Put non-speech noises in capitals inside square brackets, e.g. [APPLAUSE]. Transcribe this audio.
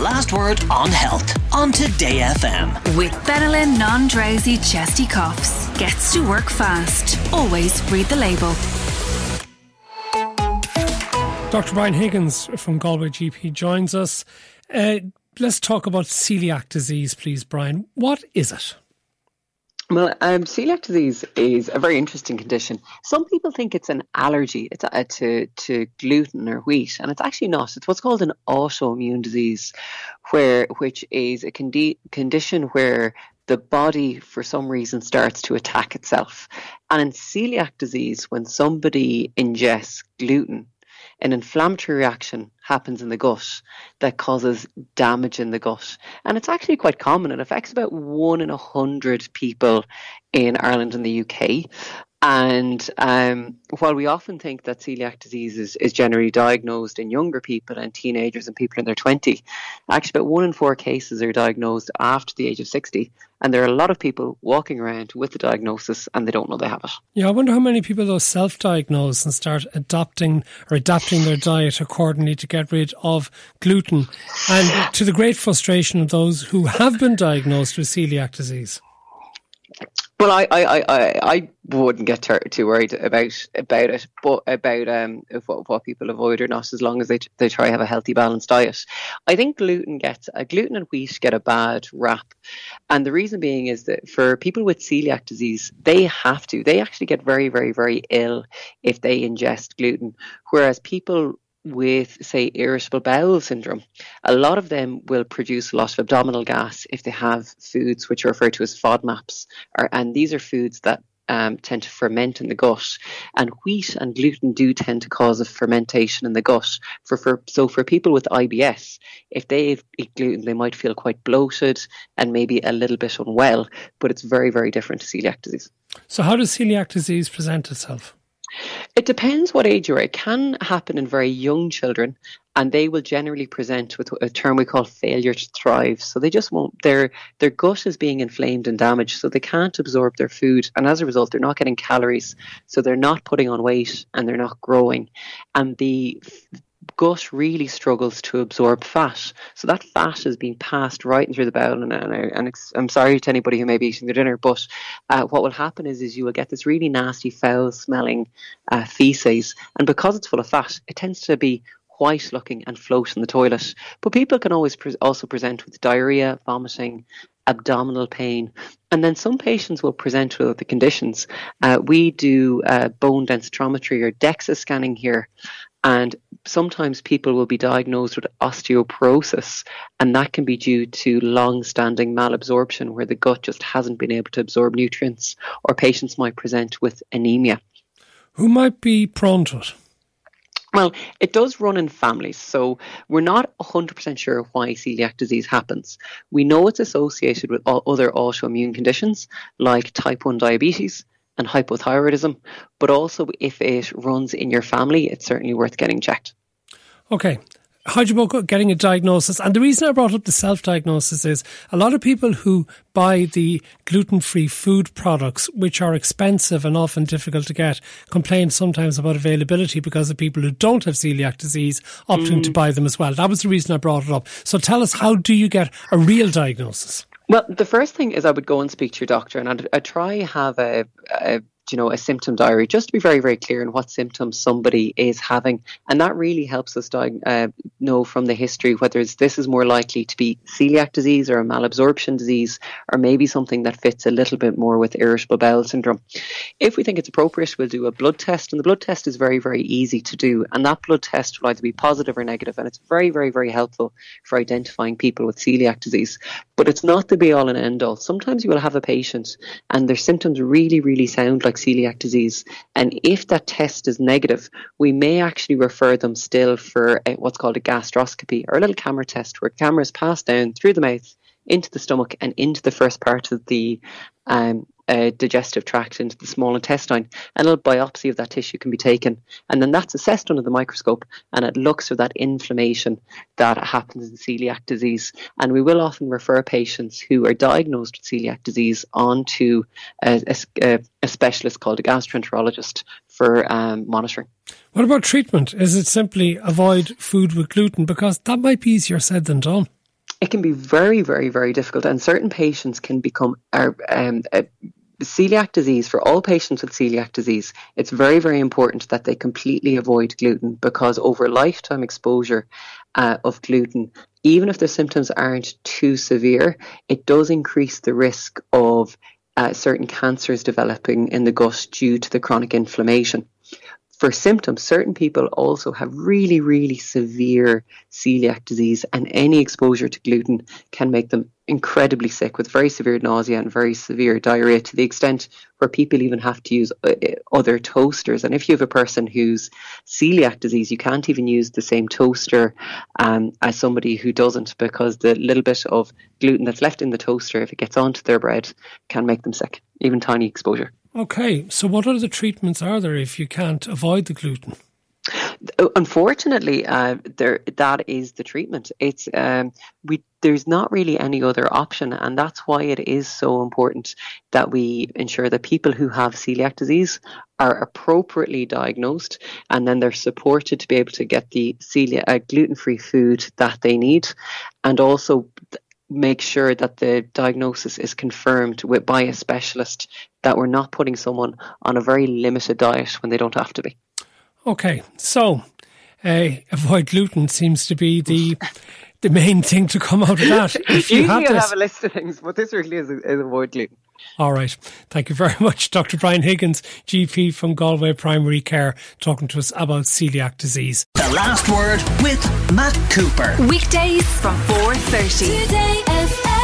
last word on health on Today FM. With Benylin non drowsy chesty coughs. Gets to work fast. Always read the label. Dr. Brian Higgins from Galway GP joins us. Uh, let's talk about celiac disease, please, Brian. What is it? Well, um, celiac disease is a very interesting condition. Some people think it's an allergy it's a, to, to gluten or wheat, and it's actually not. It's what's called an autoimmune disease, where which is a condi- condition where the body, for some reason, starts to attack itself. And in celiac disease, when somebody ingests gluten, an inflammatory reaction happens in the gut that causes damage in the gut. And it's actually quite common. It affects about one in a hundred people in Ireland and the UK. And um, while we often think that celiac disease is, is generally diagnosed in younger people and teenagers and people in their 20, actually about one in four cases are diagnosed after the age of 60. And there are a lot of people walking around with the diagnosis and they don't know they have it. Yeah, I wonder how many people though self-diagnose and start adopting or adapting their diet accordingly to get rid of gluten, and to the great frustration of those who have been diagnosed with celiac disease. Well, I, I, I, I wouldn't get too worried about about it, but about um what, what people avoid or not, as long as they they try to have a healthy, balanced diet. I think gluten gets uh, gluten and wheat get a bad rap, and the reason being is that for people with celiac disease, they have to they actually get very, very, very ill if they ingest gluten, whereas people with, say, irritable bowel syndrome, a lot of them will produce a lot of abdominal gas if they have foods which are referred to as FODMAPs, or, and these are foods that um, tend to ferment in the gut. And wheat and gluten do tend to cause a fermentation in the gut. For, for so for people with IBS, if they eat gluten, they might feel quite bloated and maybe a little bit unwell. But it's very very different to celiac disease. So how does celiac disease present itself? It depends what age you're. at. It can happen in very young children, and they will generally present with a term we call failure to thrive. So they just won't. Their their gut is being inflamed and damaged, so they can't absorb their food, and as a result, they're not getting calories. So they're not putting on weight, and they're not growing, and the gut really struggles to absorb fat. So that fat is being passed right through the bowel. And, and, and I'm sorry to anybody who may be eating their dinner, but uh, what will happen is, is you will get this really nasty, foul smelling uh, feces. And because it's full of fat, it tends to be white looking and float in the toilet. But people can always pre- also present with diarrhea, vomiting, abdominal pain. And then some patients will present with other conditions. Uh, we do uh, bone densitometry or DEXA scanning here, and sometimes people will be diagnosed with osteoporosis, and that can be due to long standing malabsorption where the gut just hasn't been able to absorb nutrients, or patients might present with anemia. Who might be prone to it? Well, it does run in families, so we're not 100% sure why celiac disease happens. We know it's associated with other autoimmune conditions like type 1 diabetes, and hypothyroidism, but also if it runs in your family, it's certainly worth getting checked. Okay. How do you about getting a diagnosis? And the reason I brought up the self diagnosis is a lot of people who buy the gluten free food products, which are expensive and often difficult to get, complain sometimes about availability because of people who don't have celiac disease opting mm. to buy them as well. That was the reason I brought it up. So tell us, how do you get a real diagnosis? Well, the first thing is I would go and speak to your doctor, and I'd, I'd try have a, a you know, a symptom diary just to be very, very clear on what symptoms somebody is having. And that really helps us uh, know from the history whether this is more likely to be celiac disease or a malabsorption disease, or maybe something that fits a little bit more with irritable bowel syndrome. If we think it's appropriate, we'll do a blood test. And the blood test is very, very easy to do. And that blood test will either be positive or negative, And it's very, very, very helpful for identifying people with celiac disease. But it's not the be all and end all. Sometimes you will have a patient and their symptoms really, really sound like celiac disease. And if that test is negative, we may actually refer them still for a, what's called a gastroscopy or a little camera test where cameras pass down through the mouth into the stomach and into the first part of the um, uh, digestive tract into the small intestine, and a biopsy of that tissue can be taken, and then that's assessed under the microscope, and it looks for that inflammation that happens in celiac disease. And we will often refer patients who are diagnosed with celiac disease onto a, a, a specialist called a gastroenterologist for um, monitoring. What about treatment? Is it simply avoid food with gluten? Because that might be easier said than done. It can be very, very, very difficult, and certain patients can become um, celiac disease, for all patients with celiac disease, it's very, very important that they completely avoid gluten because over lifetime exposure uh, of gluten, even if the symptoms aren't too severe, it does increase the risk of uh, certain cancers developing in the gut due to the chronic inflammation for symptoms, certain people also have really, really severe celiac disease, and any exposure to gluten can make them incredibly sick with very severe nausea and very severe diarrhea to the extent where people even have to use uh, other toasters. And if you have a person who's celiac disease, you can't even use the same toaster um, as somebody who doesn't because the little bit of gluten that's left in the toaster, if it gets onto their bread, can make them sick, even tiny exposure. Okay, so what other treatments are there if you can't avoid the gluten? Unfortunately, uh, there that is the treatment. It's um, we there's not really any other option, and that's why it is so important that we ensure that people who have celiac disease are appropriately diagnosed, and then they're supported to be able to get the celiac uh, gluten-free food that they need, and also make sure that the diagnosis is confirmed with, by a specialist, that we're not putting someone on a very limited diet when they don't have to be. Okay, so uh, avoid gluten seems to be the the main thing to come out of that. [LAUGHS] If you Usually have, this, have a list of things, but this really is, is avoid gluten. All right. Thank you very [LAUGHS] much, Dr. Brian Higgins, GP from Galway Primary Care, talking to us about celiac disease. The last word with Matt Cooper. Weekdays from 4.30. Today FM.